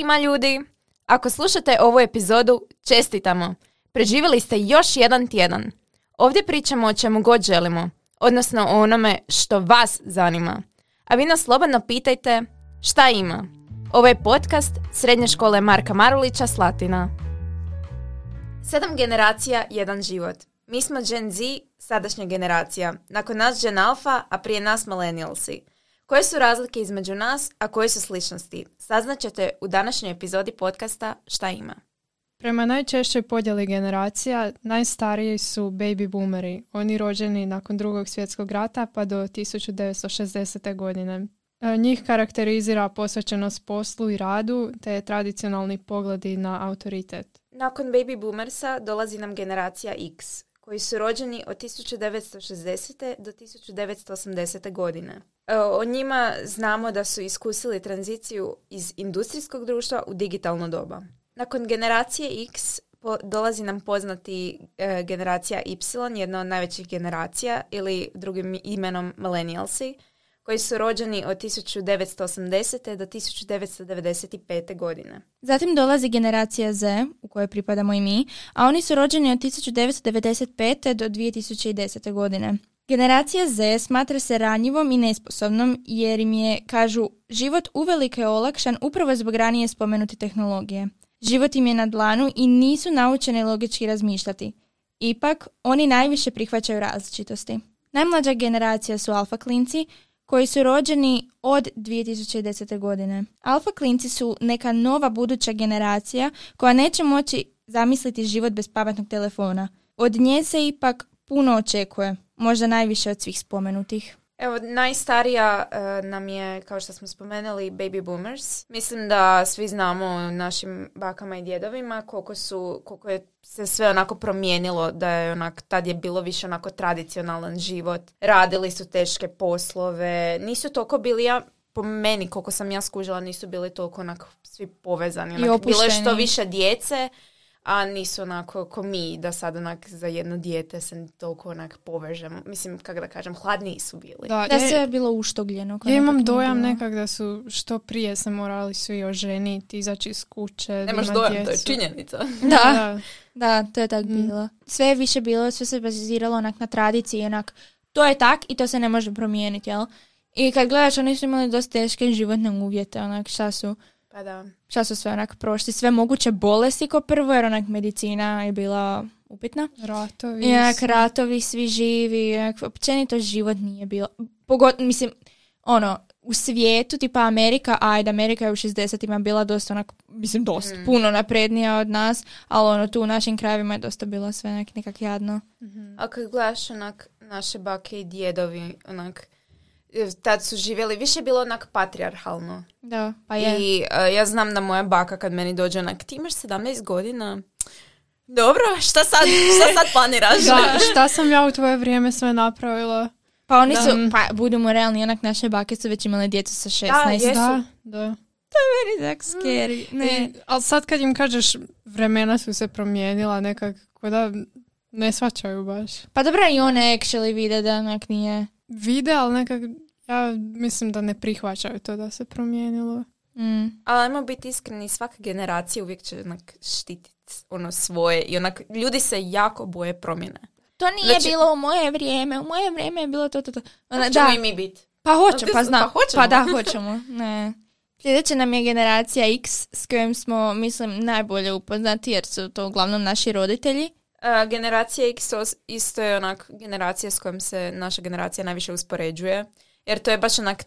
ima ljudi? Ako slušate ovu epizodu, čestitamo. Preživjeli ste još jedan tjedan. Ovdje pričamo o čemu god želimo, odnosno o onome što vas zanima. A vi nas slobodno pitajte šta ima. Ovo je podcast Srednje škole Marka Marulića Slatina. Sedam generacija, jedan život. Mi smo Gen Z, sadašnja generacija. Nakon nas Gen Alpha, a prije nas Millennialsi. Koje su razlike između nas, a koje su sličnosti? Saznaćete u današnjoj epizodi podcasta Šta ima. Prema najčešćoj podjeli generacija, najstariji su baby boomeri, oni rođeni nakon drugog svjetskog rata pa do 1960. godine. E, Njih karakterizira posvećenost poslu i radu te tradicionalni pogledi na autoritet. Nakon baby boomersa dolazi nam generacija X, koji su rođeni od 1960. do 1980. godine. E, O njima znamo da su iskusili tranziciju iz industrijskog društva u digitalno doba. Nakon generacije X dolazi nam poznati e, generacija Y, jedna od najvećih generacija, ili drugim imenom millennialsi, koji su rođeni od 1980. do 1995. godine. Zatim dolazi generacija Z, u kojoj pripadamo i mi, a oni su rođeni od 1995. do 2010. godine. Generacija Z smatra se ranjivom i nesposobnom jer im je, kažu, život uvelike olakšan upravo zbog ranije spomenute tehnologije. Život im je na dlanu i nisu naučeni logički razmišljati. Ipak, oni najviše prihvaćaju različitosti. Najmlađa generacija su alfa klinci, koji su rođeni od 2010. godine. Alfa klinci su neka nova buduća generacija koja neće moći zamisliti život bez pametnog telefona. Od nje se ipak puno očekuje, možda najviše od svih spomenutih. Evo, najstarija e, nam je, kao što smo spomenuli, baby boomers. Mislim da svi znamo našim bakama i djedovima koliko su, koliko je se sve onako promijenilo, da je onak, tad je bilo više onako tradicionalan život. Radili su teške poslove, nisu toliko bili, ja, po meni, koliko sam ja skužila, nisu bili toliko onako svi povezani. I Onak, bilo je što više djece, a nisu onako ko mi, da sad onak za jedno dijete se toliko onak povežemo. Mislim, kako da kažem, hladniji su bili. Da, Da sve je bilo uštogljeno. ja imam dojam bilo. nekak da su što prije se morali svi oženiti, izaći iz kuće, Nemaš dojam, to je djecu. činjenica. Da, da, to je tak Mm. bilo. Sve je više bilo, sve se baziralo onak na tradiciji, onak, to je tak i to se ne može promijeniti, jel? I kad gledaš, oni su imali dosta teške životne uvjete, onak, šta su, Pa da. šta su sve onak prošli, sve moguće bolesti ko prvo, jer onak medicina je bila upitna. Ratovi. I onak ratovi, svi živi, onak, općenito život nije bilo. Pogod, mislim, ono, u svijetu, tipa Amerika, ajde, Amerika je u 60-ima bila dosta onak, mislim, dosta, Mm. puno naprednija od nas, ali ono, tu u našim krajevima je dosta bilo sve onak nekak jadno. A kad gledaš onak naše bake i djedovi, onak, tad su živjeli, više je bilo onak patrijarhalno. Da, pa je. I e, ja znam da moja baka kad meni dođe onak, ti imaš 17 godina, dobro, šta sad, šta sad planiraš? Da, šta sam ja u tvoje vrijeme sve napravila? Pa oni Da. su, pa budemo realni, onak naše bake su već imale djecu sa 16. Da, jesu. Da, da. Meni tak scary. Ne. I, ali sad kad im kažeš vremena su se promijenila nekak, ko da ne svačaju baš. Pa dobro i one actually vide da onak nije. Vide, ali nekak, ja mislim da ne prihvaćaju to da se promijenilo. Mm. Ali ajmo biti iskreni, svaka generacija uvijek će onak štititi ono svoje i onak, ljudi se jako boje promjene. To nije Znači- bilo u moje vrijeme, u moje vrijeme je bilo to, to, to. Ona, da, i mi biti? pa hoću, Pa pa znam. pa hoćemo. Pa da, hoćemo. Ne. Sljedeća nam je generacija X s kojim smo, mislim, najbolje upoznati jer su to uglavnom naši roditelji. Uh, generacija X isto je onak generacija s kojom se naša generacija najviše uspoređuje. Jer to je baš onak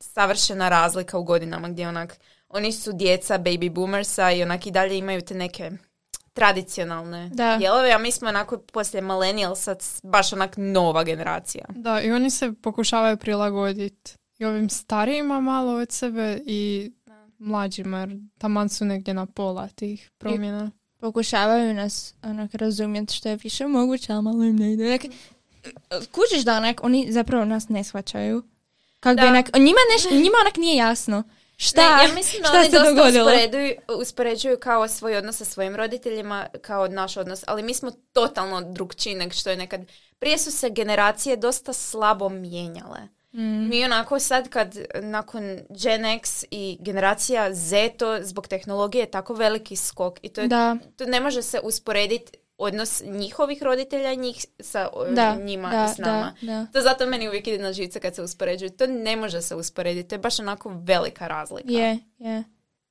savršena razlika u godinama gdje onak oni su djeca baby boomersa i onak i dalje imaju te neke tradicionalne Da. dijelove, a mi smo onako poslije millennialsa baš onak nova generacija. Da, i oni se pokušavaju prilagoditi i ovim starijima malo od sebe i mlađima, jer taman su negdje na pola tih promjena. Pokušavaju nas onak razumjeti što je više moguće, ali malo im ne ide. Onak, kužiš da onak, oni zapravo nas ne shvaćaju. Kako bi Da. onak, njima, neš, njima onak nije jasno. Šta? Ne, ja mislim da šta oni dosta uspoređuju, uspoređuju kao svoj odnos sa svojim roditeljima, kao naš odnos, ali mi smo totalno drugčiji nego što je nekad. Prije su se generacije dosta slabo mijenjale. Mm. Mi onako sad kad nakon Gen X i generacija Z to zbog tehnologije je tako veliki skok i to, je, Da, to ne može se usporediti odnos njihovih roditelja i njih sa da, njima da, i s nama. da, da. To zato meni uvijek ide na živce kad se uspoređuju. To ne može se usporediti. To je baš onako velika razlika. Je, je.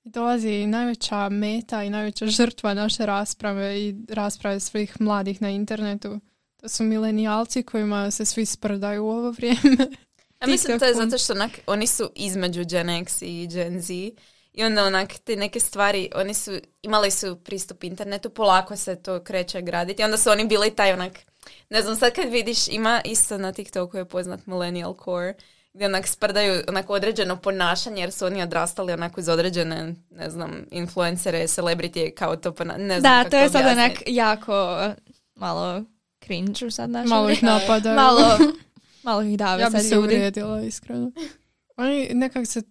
Dolazi i najveća meta i najveća žrtva naše rasprave i rasprave svih mladih na internetu. To su milenijalci kojima se svi sprdaju u ovo vrijeme. Ja mislim to je zato što onak, oni su između Gen X i Gen Z i onda onak te neke stvari, oni su, imali su pristup internetu, polako se to kreće graditi i onda su oni bili taj onak, ne znam, sad kad vidiš, ima isto na TikToku je poznat Millennial Core, gdje onak sprdaju onako određeno ponašanje jer su oni odrastali onako iz određene, ne znam, influencere, celebrity kao to ponašanje, ne znam Da, kako to je sad onak jako malo cringe sad našem. Malo ih napadaju. malo, malo ih dave ja bi sad se ljudi. uvrijedila, iskreno. Oni nekak se,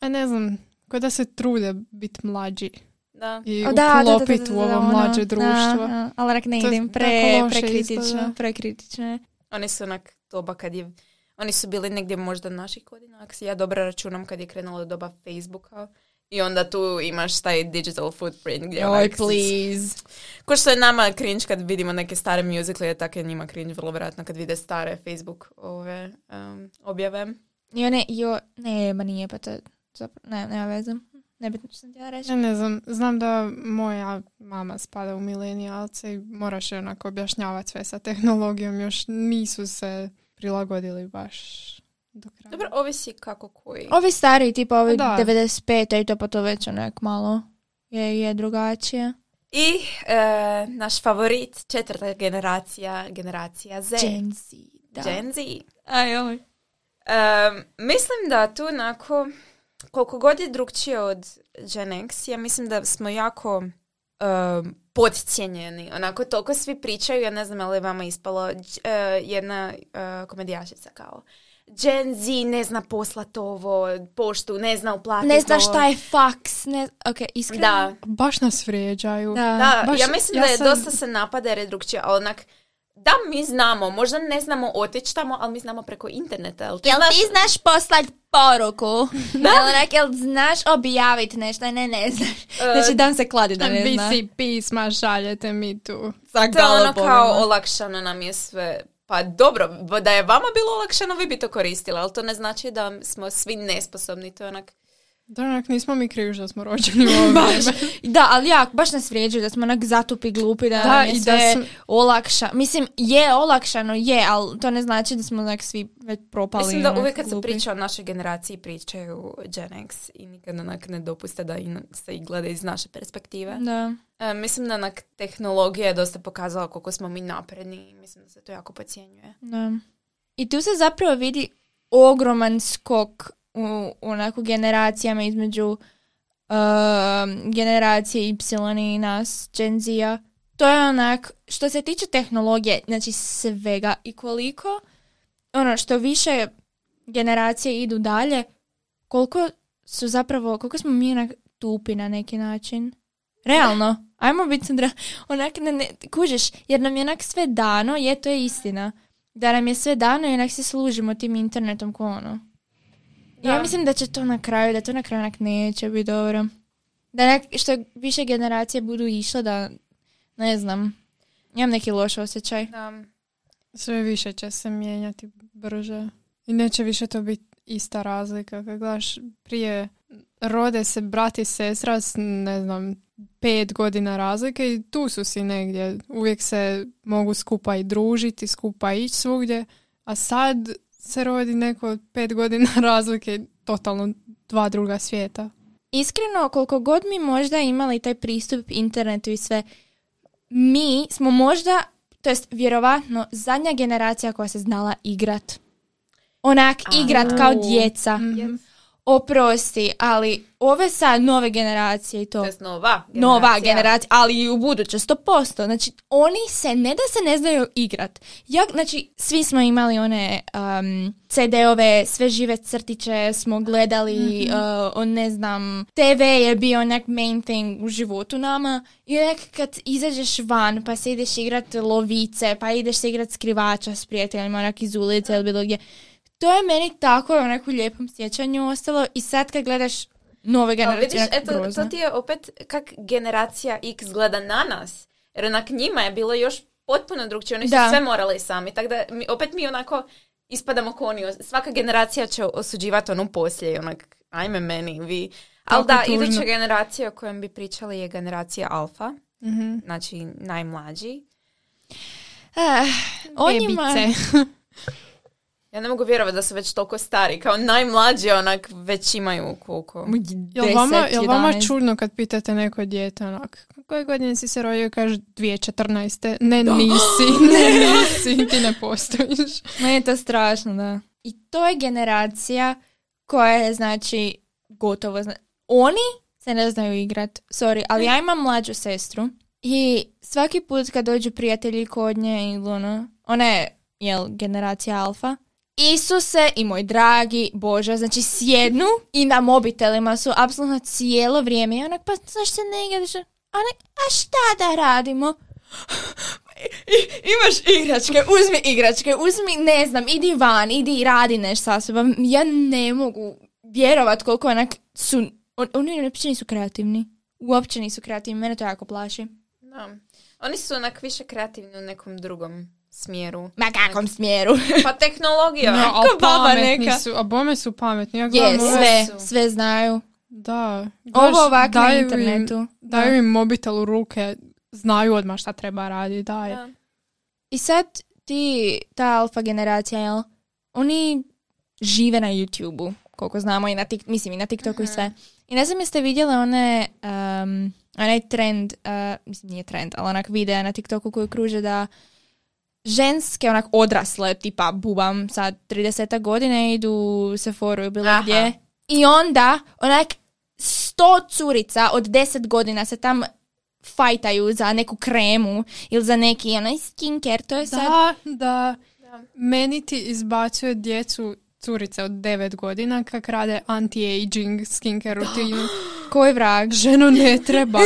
a ne znam, kao da se trude biti mlađi Da. i O, da, da, da, uklopit da, u ovo ono, mlađe da, društvo. da, ali onak ne idem, pre, prekritično, prekritično. Oni su onak doba kad je, oni su bili negdje možda naših godina, ako si ja dobro računam kad je krenulo doba Facebooka. I onda tu imaš taj digital footprint gdje Oj, onak, please. Ko što je nama cringe kad vidimo neke stare musicale, je tako je njima cringe vrlo vjerojatno kad vide stare Facebook ove um, objave. Jo, ne, jo, ne, ma nije, pa to, zapravo, ne, nema veze. Nebitno što sam htjela reći. Ja ne znam, znam da moja mama spada u milenijalce i moraš je onako objašnjavati sve sa tehnologijom, još nisu se prilagodili baš do kraja. Dobro, ovisi kako koji. Ovi stari, tipa ovi Da. 95. i to pa to već onak malo je, je drugačije. I e, naš favorit, četvrta generacija, generacija Z. Gen Z, da. Gen Z. Aj, oj. Um, mislim da tu onako, koliko god je drugčije od Gen X, ja mislim da smo jako um, podcijenjeni. Onako, toliko svi pričaju, ja ne znam je li vama ispalo e, jedna e, komedijašica kao Gen Z ne zna poslat ovo, poštu, ne zna uplatiti Ne ovo. šta je faks, ne, ok, iskreno. Da, Baš nas vrijeđaju. Da. da, Baš, ja mislim ja da je sam- dosta se napada jer je drugčije, ali onak, da, mi znamo, možda ne znamo otići tamo, ali mi znamo preko interneta. Jel ti Jel znaš- ti znaš poslat poruku? da. Jel, onak, jel znaš objaviti nešto? Ne, ne znaš. Znači, dam se kladi da ne zna. Vi si pisma šaljete mi tu. Sa To je ono kao olakšano nam je sve. Pa dobro, da je vama bilo olakšano, vi bi to koristili, ali to ne znači da smo svi nesposobni, to je onak... Da, onak, nismo mi krivi što smo rođeni u ovo Baš. Da, ali jak, baš nas vrijeđaju da smo onak zatupi glupi, da, Da, nam je i da sve smo- olakša. Mislim, je olakšano, je, ali to ne znači da smo onak svi već propali. Mislim da uvijek kad se glupi. priča o našoj generaciji, pričaju Gen X i nikad onak ne dopuste da i na- se i gleda iz naše perspektive. Da. E, mislim da onak tehnologija je dosta pokazala koliko smo mi napredni i mislim da se to jako podcjenjuje. Da. I tu se zapravo vidi ogroman skok u, u onako generacijama između um, generacije Y i nas, Gen Z-a. To je onak, što se tiče tehnologije, znači svega i koliko, ono, što više generacije idu dalje, koliko su zapravo, koliko smo mi onak tupi na neki način. Realno, ajmo biti onak, ne, ne, kužiš, jer nam je onak sve dano, je, to je istina. Da nam je sve dano i onak se služimo tim internetom ko ono. Ja Da. mislim da će to na kraju, da to na kraju neće biti dobro. Da nek, što više generacije budu išle da, ne znam, imam neki loš osjećaj. Da. Sve više će se mijenjati brže. I neće više to biti ista razlika. Kad gledaš prije rode se brat i sestra s, ne znam, pet godina razlike i tu su si negdje. Uvijek se mogu skupa i družiti, skupa ići svugdje. A sad se rodi neko od pet godina razlike totalno dva druga svijeta. Iskreno, koliko god mi možda imali taj pristup internetu i sve, mi smo možda, to jest vjerovatno, zadnja generacija koja se znala igrat. Onak, igrat kao djeca. Mhm. Oprosti, ali ove sad nove generacije i to... Jest nova generacija. Nova generacija, ali i u buduće, 100%. Znači, oni se, ne da se ne znaju igrat. Ja, znači, svi smo imali one um, CD-ove, sve žive crtiće smo gledali, uh, on, ne znam, TV je bio onak main thing u životu nama. I onak kad izađeš van, pa se ideš igrat lovice, pa ideš se igrat skrivača s prijateljima, onak iz ulice ili bilo gdje. To je meni tako u lijepom sjećanju ostalo i sad kad gledaš nove generacije, vidiš, eto, grozno. to ti je opet kak generacija X gleda na nas. Jer onak njima je bilo još potpuno drugčije. Oni su Da. sve morali sami. Tako da mi, opet mi onako ispadamo ko oni. Svaka generacija će osuđivati onu poslije. Onak, ajme meni, vi. Ali da, tužno. iduća generacija o kojem bi pričali je generacija alfa. Mhm. Znači, najmlađi. Eh, o njima-. Ja ne mogu vjerovati da su već toliko stari. Kao najmlađi onak već imaju koliko. Jel vama, 10, jel vama 11? čudno kad pitate neko dijete onak, koje godine si se rodio i kaže 2014. Ne, nisi, ne, nisi, ti ne postojiš. Meni je to strašno, da. I to je generacija koja je, znači, gotovo. Zna... Oni se ne znaju igrat, sorry, ali ja imam mlađu sestru i svaki put kad dođu prijatelji kod nje ili ono, ona je, jel, generacija alfa, Isuse i moj dragi Bože, znači sjednu i na mobitelima su apsolutno cijelo vrijeme i onak, pa zašto se ne igraš? Ne, a šta da radimo? I- imaš igračke, uzmi igračke, uzmi, ne znam, idi van, idi i radi nešto sa sobom. Ja ne mogu vjerovat koliko onak su, on, oni uopće nisu kreativni. Uopće nisu kreativni, mene to jako plaši. Da. Oni su onak više kreativni u nekom drugom smjeru. Ma kakvom smjeru? Pa tehnologija. No, baba pametni neka. su, a bome su pametni. Ja ove- sve, su. sve znaju. Da. Ovo ovak na daju im- internetu. Daju Da. im mobitel u ruke, znaju odmah šta treba raditi. Da. I sad ti, ta alfa generacija, jel? Oni žive na YouTube-u, koliko znamo, i na tik, mislim i na TikToku i sve. I ne znam jeste vidjeli one, um, onaj trend, uh, mislim nije trend, ali onak videa na TikToku koji kruže da ženske, onak odrasle, tipa bubam sad 30 godine idu u Sephoru ili bilo Aha. gdje. I onda onak sto curica od 10 godina se tam fajtaju za neku kremu ili za neki onaj skincare, to je sad... Da, da. Da. Meni ti izbacuje djecu curice od 9 godina kak rade anti-aging skincare rutinu. Koji vrag? Ženo ne treba.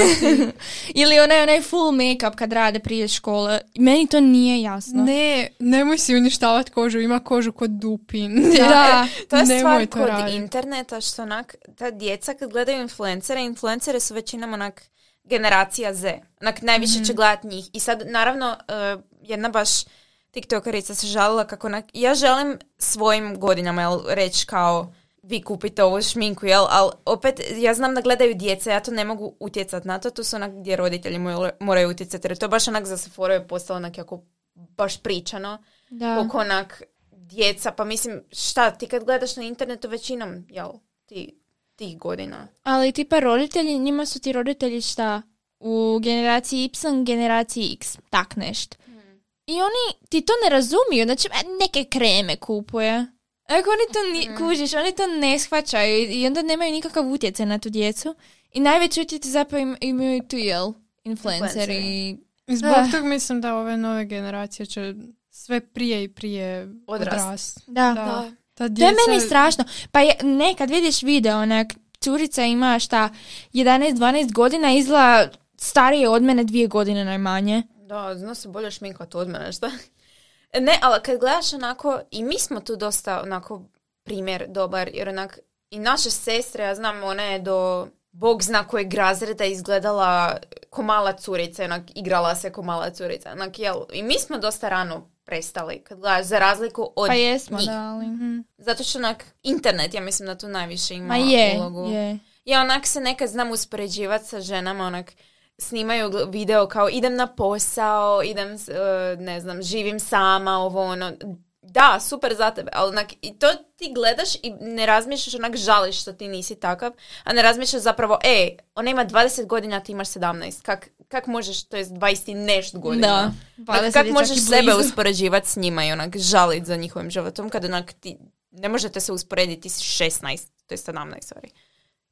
Ili onaj, onaj full make-up kad rade prije škole. Meni to nije jasno. Ne, nemoj si uništavati kožu, ima kožu kod dupin. Da. To je stvar to kod radit. interneta što onak, ta djeca kad gledaju influencere, influencere su većinom onak generacija Z. Onak najviše Mhm. će gledat njih. I sad naravno eh, jedna baš tiktokerica se žalila kako onak, ja želim svojim godinama jel, reći kao vi kupite ovu šminku, jel? Ali opet, ja znam da gledaju djeca, ja to ne mogu utjecat na to, to su onak gdje roditelji moraju- utjecati, jer to je baš onak za Sephora je postalo onak jako baš pričano Da. koliko onak djeca, pa mislim, šta, ti kad gledaš na internetu većinom, jel, ti, tih godina. Ali tipa roditelji, njima su ti roditelji šta? U generaciji Y, generaciji X, tak nešto. I oni ti to ne razumiju, znači "E, neke kreme kupuje. Ako oni to ni, kužiš, oni to ne shvaćaju i- onda nemaju nikakav utjecaj na tu djecu. I najveći utjecaj zapravo im- imaju tu, jel, influenceri. I zbog Ah. tog mislim da ove nove generacije će sve prije i prije Odrast. odrast. Da. Da. Ta To je djeca, meni strašno. Pa je, ne, kad vidiš video, onak, curica ima šta, 11-12 godina, izgleda starije od mene dvije godine najmanje. Da, zna se bolje šminkat od mene, šta? Ne, ali kad gledaš onako, i mi smo tu dosta onako primjer dobar, jer onak, i naše sestre, ja znam, ona je do bog zna kojeg razreda izgledala ko mala curica, onak, igrala se ko mala curica, onak, jel, i mi smo dosta rano prestali, kad gledaš, za razliku od Pa jesmo, njih. da, ali... Zato što onak, internet, ja mislim da tu najviše ima Ma je, ulogu. je. Ja onak se nekad znam uspoređivati sa ženama, onak snimaju video kao idem na posao, idem, e, ne znam, živim sama, ovo ono. Da, super za tebe, ali onak, i to ti gledaš i ne razmišljaš, onak žališ što ti nisi takav, a ne razmišljaš zapravo, e, ona ima 20 godina, ti imaš 17, kak, kak možeš, to je 20 i nešto godina. Da. Onak, 20 kak možeš sebe uspoređivati s njima i onak žalit za njihovim životom, kad onak ti, ne možete se usporediti, ti si 16, to je 17, sorry.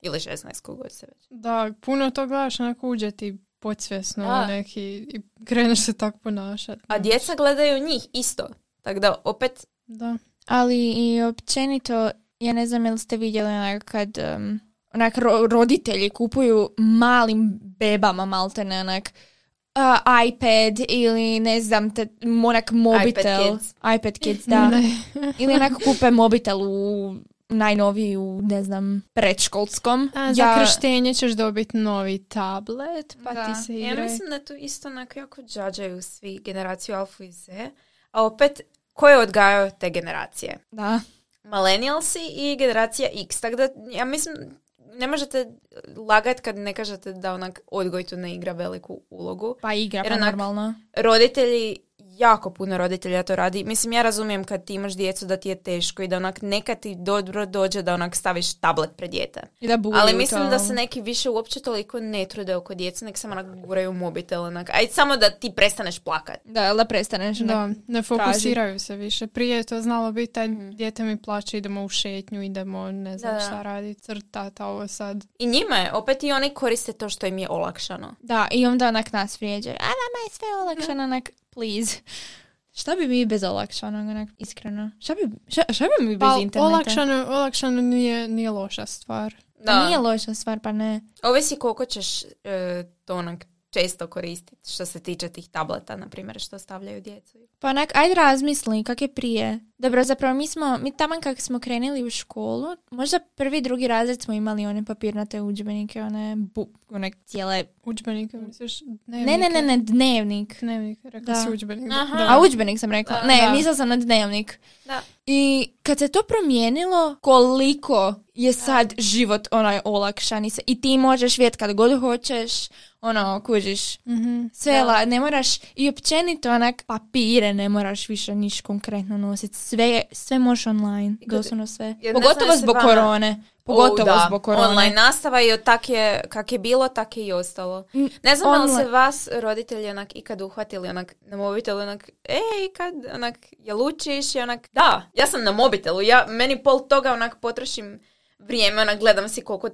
Ili 16, kogod se već. Da, puno to gledaš, onako uđe ti podsvjesno neki i kreneš se tako ponašati. A djeca gledaju njih isto. Tako da opet, Da. Ali i općenito, ja ne znam jel ste vidjeli onak kad um, onak ro- roditelji kupuju malim bebama maltene onak uh, iPad ili ne znam, te, onak mobitel. Kids. iPad Kids, da. Ne. ili onako kupe mobitel u najnoviji u, ne znam, predškolskom. A, za krštenje ćeš dobiti novi tablet, pa Da. ti se Ja igraj. mislim da tu isto onako jako džađaju svi generaciju Alfa i Z, a opet, ko je odgajao te generacije? Da. Millennialsi i generacija X, tako da ja mislim ne možete lagat kad ne kažete da onak odgoj tu ne igra veliku ulogu. Pa igra, Jer pa onak- normalno. Roditelji, jako puno roditelja to radi. Mislim, ja razumijem kad ti imaš djecu da ti je teško i da onak nekad ti dobro dođe da onak staviš tablet pred dijete. I da Ali mislim to. da se neki više uopće toliko ne trude oko djece, nek samo onak guraju u mobitel. Onak. Aj samo da ti prestaneš plakat. Da, da prestaneš Da, ne fokusiraju se više. Prije je to znalo biti, taj dijete mi plaće, idemo u šetnju, idemo ne znam Da, da. šta radi, crtat, a ovo sad. I njima je, opet i oni koriste to što im je olakšano. Da, i onda onak nas vrijeđaju. A vama je sve olakšano, onak, please. Šta bi mi bez olakšanog, onak, iskreno? Šta bi, šta, šta bi mi bez Pa interneta? olakšano, olakšano nije, nije loša stvar. Pa Nije loša stvar, pa ne. Ovisi koliko ćeš e, to onak često koristiti što se tiče tih tableta, na primjer, što stavljaju djecu. Pa onak, ajde razmisli kak je prije. Dobro, zapravo mi smo, mi taman kak smo krenuli u školu, možda prvi, drugi razred smo imali one papirnate udžbenike, one, bu, one cijele... Udžbenike, misliš? Ne, Dnevnike? ne, ne, ne, dnevnik. Dnevnik, rekao Da. si udžbenik. A udžbenik sam rekla. Da. ne, Da. mislila sam na dnevnik. Da. I kad se to promijenilo, koliko je sad život onaj olakšan i, se, i ti možeš vidjeti kad god hoćeš, ono, kužiš. Mhm. Sve, la- ne moraš, i općenito onak papire ne moraš više niš konkretno nositi. Sve, sve možeš online, doslovno sve. Jer Pogotovo zbog vama- korone. Pogotovo O, da. zbog korone. Online nastava i od tak je, kak je bilo, tak je i ostalo. Ne znam li se vas roditelji onak ikad uhvatili onak na mobitelu onak, ej, kad onak, jel učiš? I onak, da, ja sam na mobitelu, ja, meni pol toga onak potrošim vrijeme, onak, gledam si koliko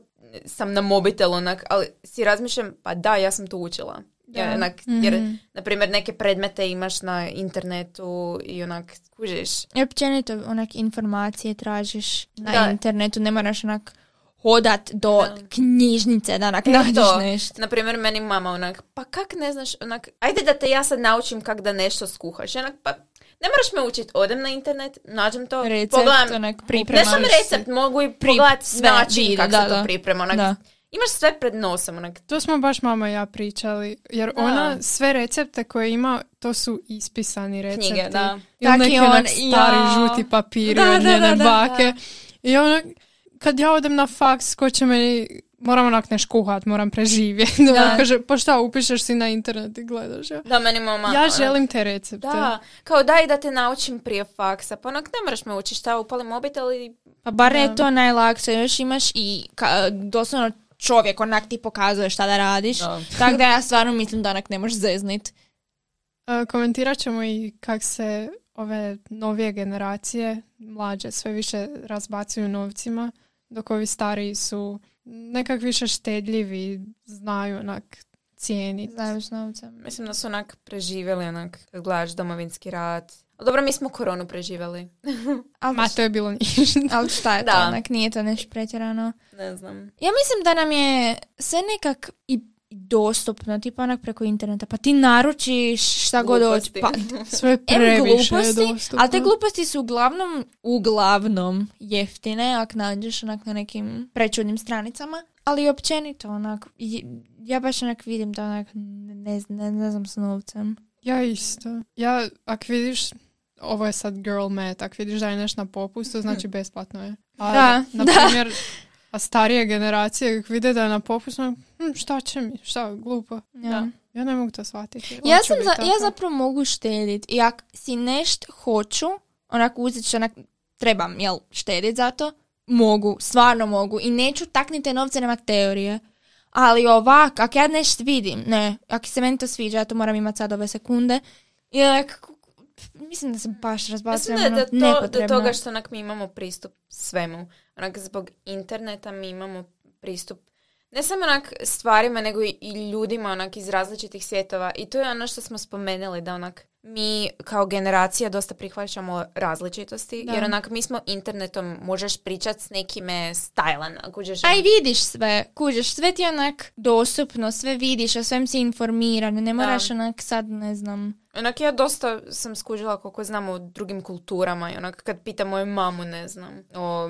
sam na mobitelu, onak, ali si razmišljam, pa da, ja sam tu učila. Ja, Da. onak, jer, Mhm. na primjer, neke predmete imaš na internetu i onak, kužiš. I općenito onak informacije tražiš na Da. internetu, ne moraš onak hodat do Da. knjižnice da onak E, nađeš to. nešto. Na primjer, meni mama onak, pa kak ne znaš, onak, ajde da te ja sad naučim kak da nešto skuhaš. Onak, pa ne moraš me učiti, odem na internet, nađem to, Recept, pogledam. onak Ne sam recept, mogu i pogledat sve način kako da, se to da. priprema. Onak, Da. Imaš sve pred nosom, onak. To smo baš mama i ja pričali, jer Da. ona sve recepte koje ima, to su ispisani recepti. Knjige, da. Ili neki on, onak stari ja. žuti papiri Da, od njene da, da, bake. I ona, kad ja odem na faks, ko će meni, moram onak neš kuhat, moram preživjeti. Da. Da. kaže, pa šta, upišeš si na internet i gledaš. Ja, Da, meni mama... ja onak, želim te recepte. Da, kao daj da te naučim prije faksa. Pa onak ne moraš me učiti šta, upali mobitel i... Pa bar je to najlakše, još imaš i ka, doslovno čovjek onak ti pokazuje šta da radiš. Da. Tako da ja stvarno mislim da onak ne možeš zeznit. E, komentirat ćemo i kak se ove novije generacije, mlađe, sve više razbacuju novcima, dok ovi stariji su nekak više štedljivi, znaju onak cijeniti. Znaju s novcem. Mislim da su onak preživjeli, onak, kad gledaš domovinski rat. Dobro, mi smo koronu preživjeli. Ali, Ma to je bilo ništa. ali šta je to Da. onak, nije to nešto pretjerano. Ne znam. Ja mislim da nam je sve nekak i dostupno, tipa onak preko interneta, pa ti naručiš šta god hoćeš. Pa, Sve previše je gluposti, dostupno. ali te gluposti su uglavnom, uglavnom jeftine, ak nađeš onak na nekim prečudnim stranicama. Ali općenito, onak, ja baš onak vidim da onak, ne, ne, ne znam s novcem. Ja isto. Ja, ak vidiš, ovo je sad girl math, ak vidiš da je nešto na popustu, znači besplatno je. A, Da, na da. A starije generacije vide da je na popustu, hm, šta će mi, šta, glupo. Ja. Da. Ja ne mogu to shvatiti. Ja, sam za, ja zapravo mogu štedit. I ako si nešto hoću, onak uzet ću, onak, trebam, jel, štedit za to, mogu, stvarno mogu. I neću takniti te novce, nema teorije. Ali ovak, ako ja nešto vidim, ne, ako se meni to sviđa, ja to moram imati sad ove sekunde, i onak, mislim da se baš da je ono, do, to, do nepotrebno. toga što onak mi imamo pristup svemu. Onak zbog interneta mi imamo pristup ne samo onak stvarima, nego i, ljudima onak iz različitih svjetova. I to je ono što smo spomenuli, da onak mi kao generacija dosta prihvaćamo različitosti, Da. jer onak mi smo internetom, možeš pričat s nekime s Tajlanda, kuđeš, A i vidiš sve, kužiš, sve ti je onak dostupno, sve vidiš, o svem si informiran, ne moraš onak sad, ne znam. Onak ja dosta sam skužila koliko znam o drugim kulturama i onak kad pitam moju mamu, ne znam, o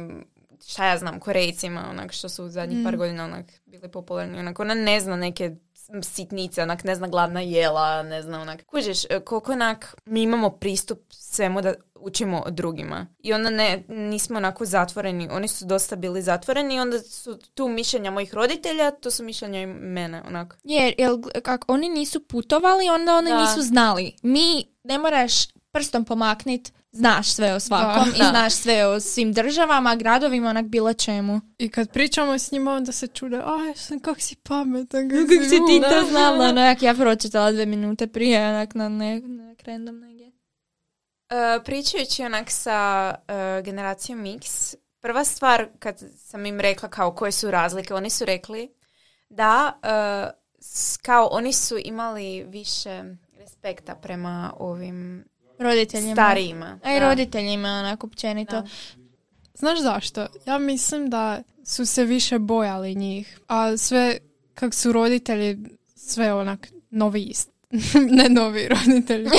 šta ja znam, Korejcima, onak što su u zadnjih par godina onak bili popularni, onak ona ne zna neke sitnice, onak ne zna gladna jela, ne zna onak. Kužiš, e, koliko onak mi imamo pristup svemu da učimo od drugima. I onda ne, nismo onako zatvoreni, oni su dosta bili zatvoreni i onda su tu mišljenja mojih roditelja, to su mišljenja i mene, onak. Jer, jel, kak oni nisu putovali, onda oni Da. nisu znali. Mi ne moraš prstom pomaknit, znaš sve o svakom Da. i Da. znaš sve o svim državama, gradovima, onak bilo čemu. I kad pričamo s njima, onda se čude, aj, sam, kak si pametan, kak, Kako si ti um." to znala? No, jak ja pročitala dve minute prije, onak na ne, na random negdje. E, pričajući onak sa e, generacijom X, prva stvar kad sam im rekla kao koje su razlike, oni su rekli da s- kao oni su imali više respekta prema ovim Roditeljima. starijima. A i Da. roditeljima, onako općenito. Da. Znaš zašto? Ja mislim da su se više bojali njih, a sve, kak su roditelji, sve onak novi ist. ne novi roditelji.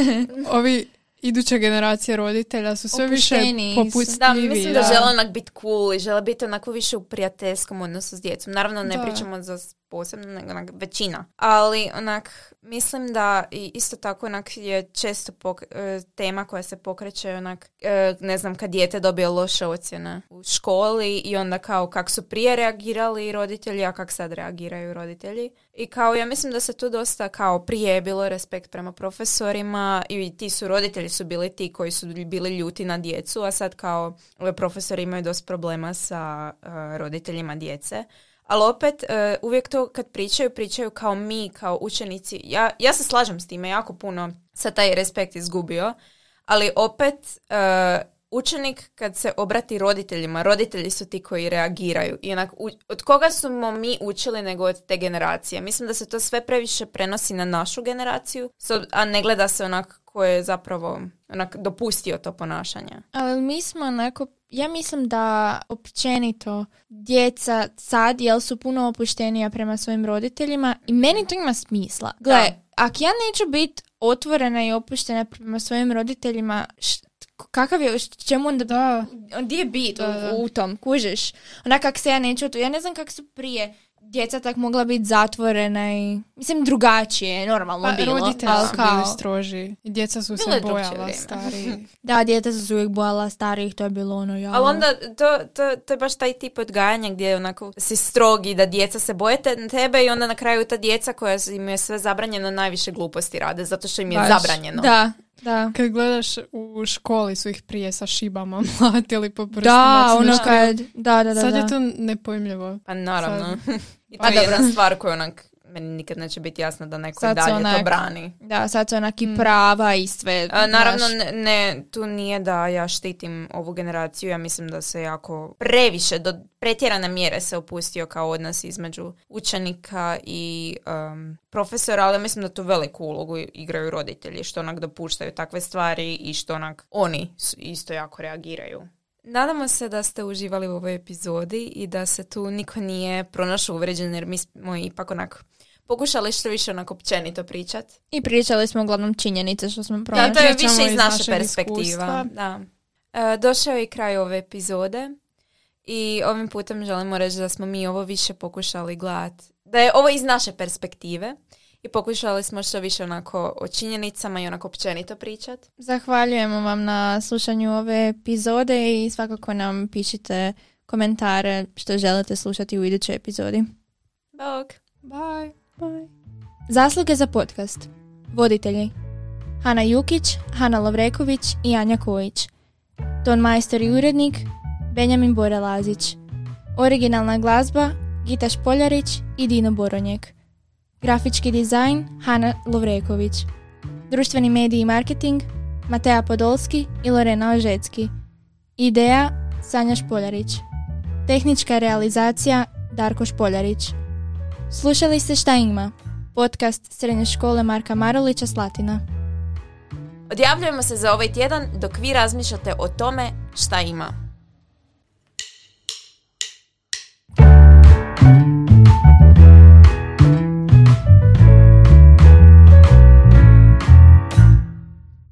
Ovi iduće generacije roditelja su sve više Opušteniji su. popustljivi. Da, mislim da, žele onak biti cool i žele biti onako više u prijateljskom odnosu s djecom. Naravno ne Da. pričamo za posebno, nego onak većina. Ali onak, mislim da isto tako onak je često pok- e, tema koja se pokreće onak, e, ne znam, kad dijete dobije loše ocjene u školi i onda kao kak su prije reagirali roditelji, a kak sad reagiraju roditelji. I kao ja mislim da se tu dosta kao prije je bilo respekt prema profesorima i ti su roditelji su bili ti koji su bili ljuti na djecu, a sad kao ove profesori imaju dosta problema sa e, roditeljima djece. Ali opet, e, uvijek to kad pričaju, pričaju kao mi, kao učenici. Ja, ja se slažem s time, jako puno se taj respekt izgubio, ali opet e, učenik kad se obrati roditeljima, roditelji su ti koji reagiraju. I onak, u- od koga smo mi učili nego od te generacije? Mislim da se to sve previše prenosi na našu generaciju, a ne gleda se onak ko je zapravo onak dopustio to ponašanje. Ali mi smo onako, ja mislim da općenito djeca sad, jel su puno opuštenija prema svojim roditeljima i meni to ima smisla. Gle, Da. ako ja neću biti otvorena i opuštena prema svojim roditeljima, š- kakav je, čemu onda Da, Gdje je bit u- Da, da. u, tom, kužiš? Onak kak se ja neću ja ne znam kak su prije djeca tak mogla biti zatvorena i, mislim, drugačije, normalno pa bilo. roditelji su kao- bili stroži. I djeca su se bojala vrijeme. stariji. Da, djeca su se uvijek bojala starijih, to je bilo ono, ja. Ali onda to, to, to je baš taj tip odgajanja gdje onako si strogi da djeca se boje te- tebe i onda na kraju ta djeca koja im je sve zabranjeno najviše gluposti rade zato što im je Baš. zabranjeno. Da, da. Kad gledaš u školi su ih prije sa šibama mlatili po prstima. Da, Znači, ono kad, da, da, da. Sad da. je to nepojmljivo. Pa naravno. I to Pa je dobro. jedna stvar koju onak meni nikad neće biti jasno da neko Sad dalje to onak- brani. Da, sad su onaki prava i sve. A, naravno, ne, ne, tu nije da ja štitim ovu generaciju, ja mislim da se jako previše, do pretjerane mjere se opustio kao odnos između učenika i um, profesora, ali mislim da tu veliku ulogu igraju roditelji, što onak dopuštaju takve stvari i što onak oni isto jako reagiraju. Nadamo se da ste uživali u ovoj epizodi i da se tu niko nije pronašao uvređen jer mi smo ipak onak pokušali što više onako općenito pričat. I pričali smo uglavnom činjenice što smo Da, pronašli. to je više iz iz naše perspektiva. Da. E, došao je i kraj ove epizode i ovim putem želimo reći da smo mi ovo više pokušali gledati. Da je ovo iz naše perspektive i pokušali smo što više onako o činjenicama i onako općenito pričat. Zahvaljujemo vam na slušanju ove epizode i svakako nam pišite komentare što želite slušati u idućoj epizodi. Bog! Bye. Zasluge za podcast. Voditelji. Hana Jukić, Hana Lovreković i Anja Kojić. Ton majstor i urednik Benjamin Borelazić. Originalna glazba Gita Špoljarić i Dino Boronjek. Grafički dizajn Hana Lovreković. Društveni mediji i marketing Matea Podolski i Lorena Ožecki. Ideja Sanja Špoljarić. Tehnička realizacija Darko Špoljarić. Slušali ste Šta ima? Podcast Srednje škole Marka Marolića Slatina. Odjavljujemo se za ovaj tjedan dok vi razmišljate o tome šta ima.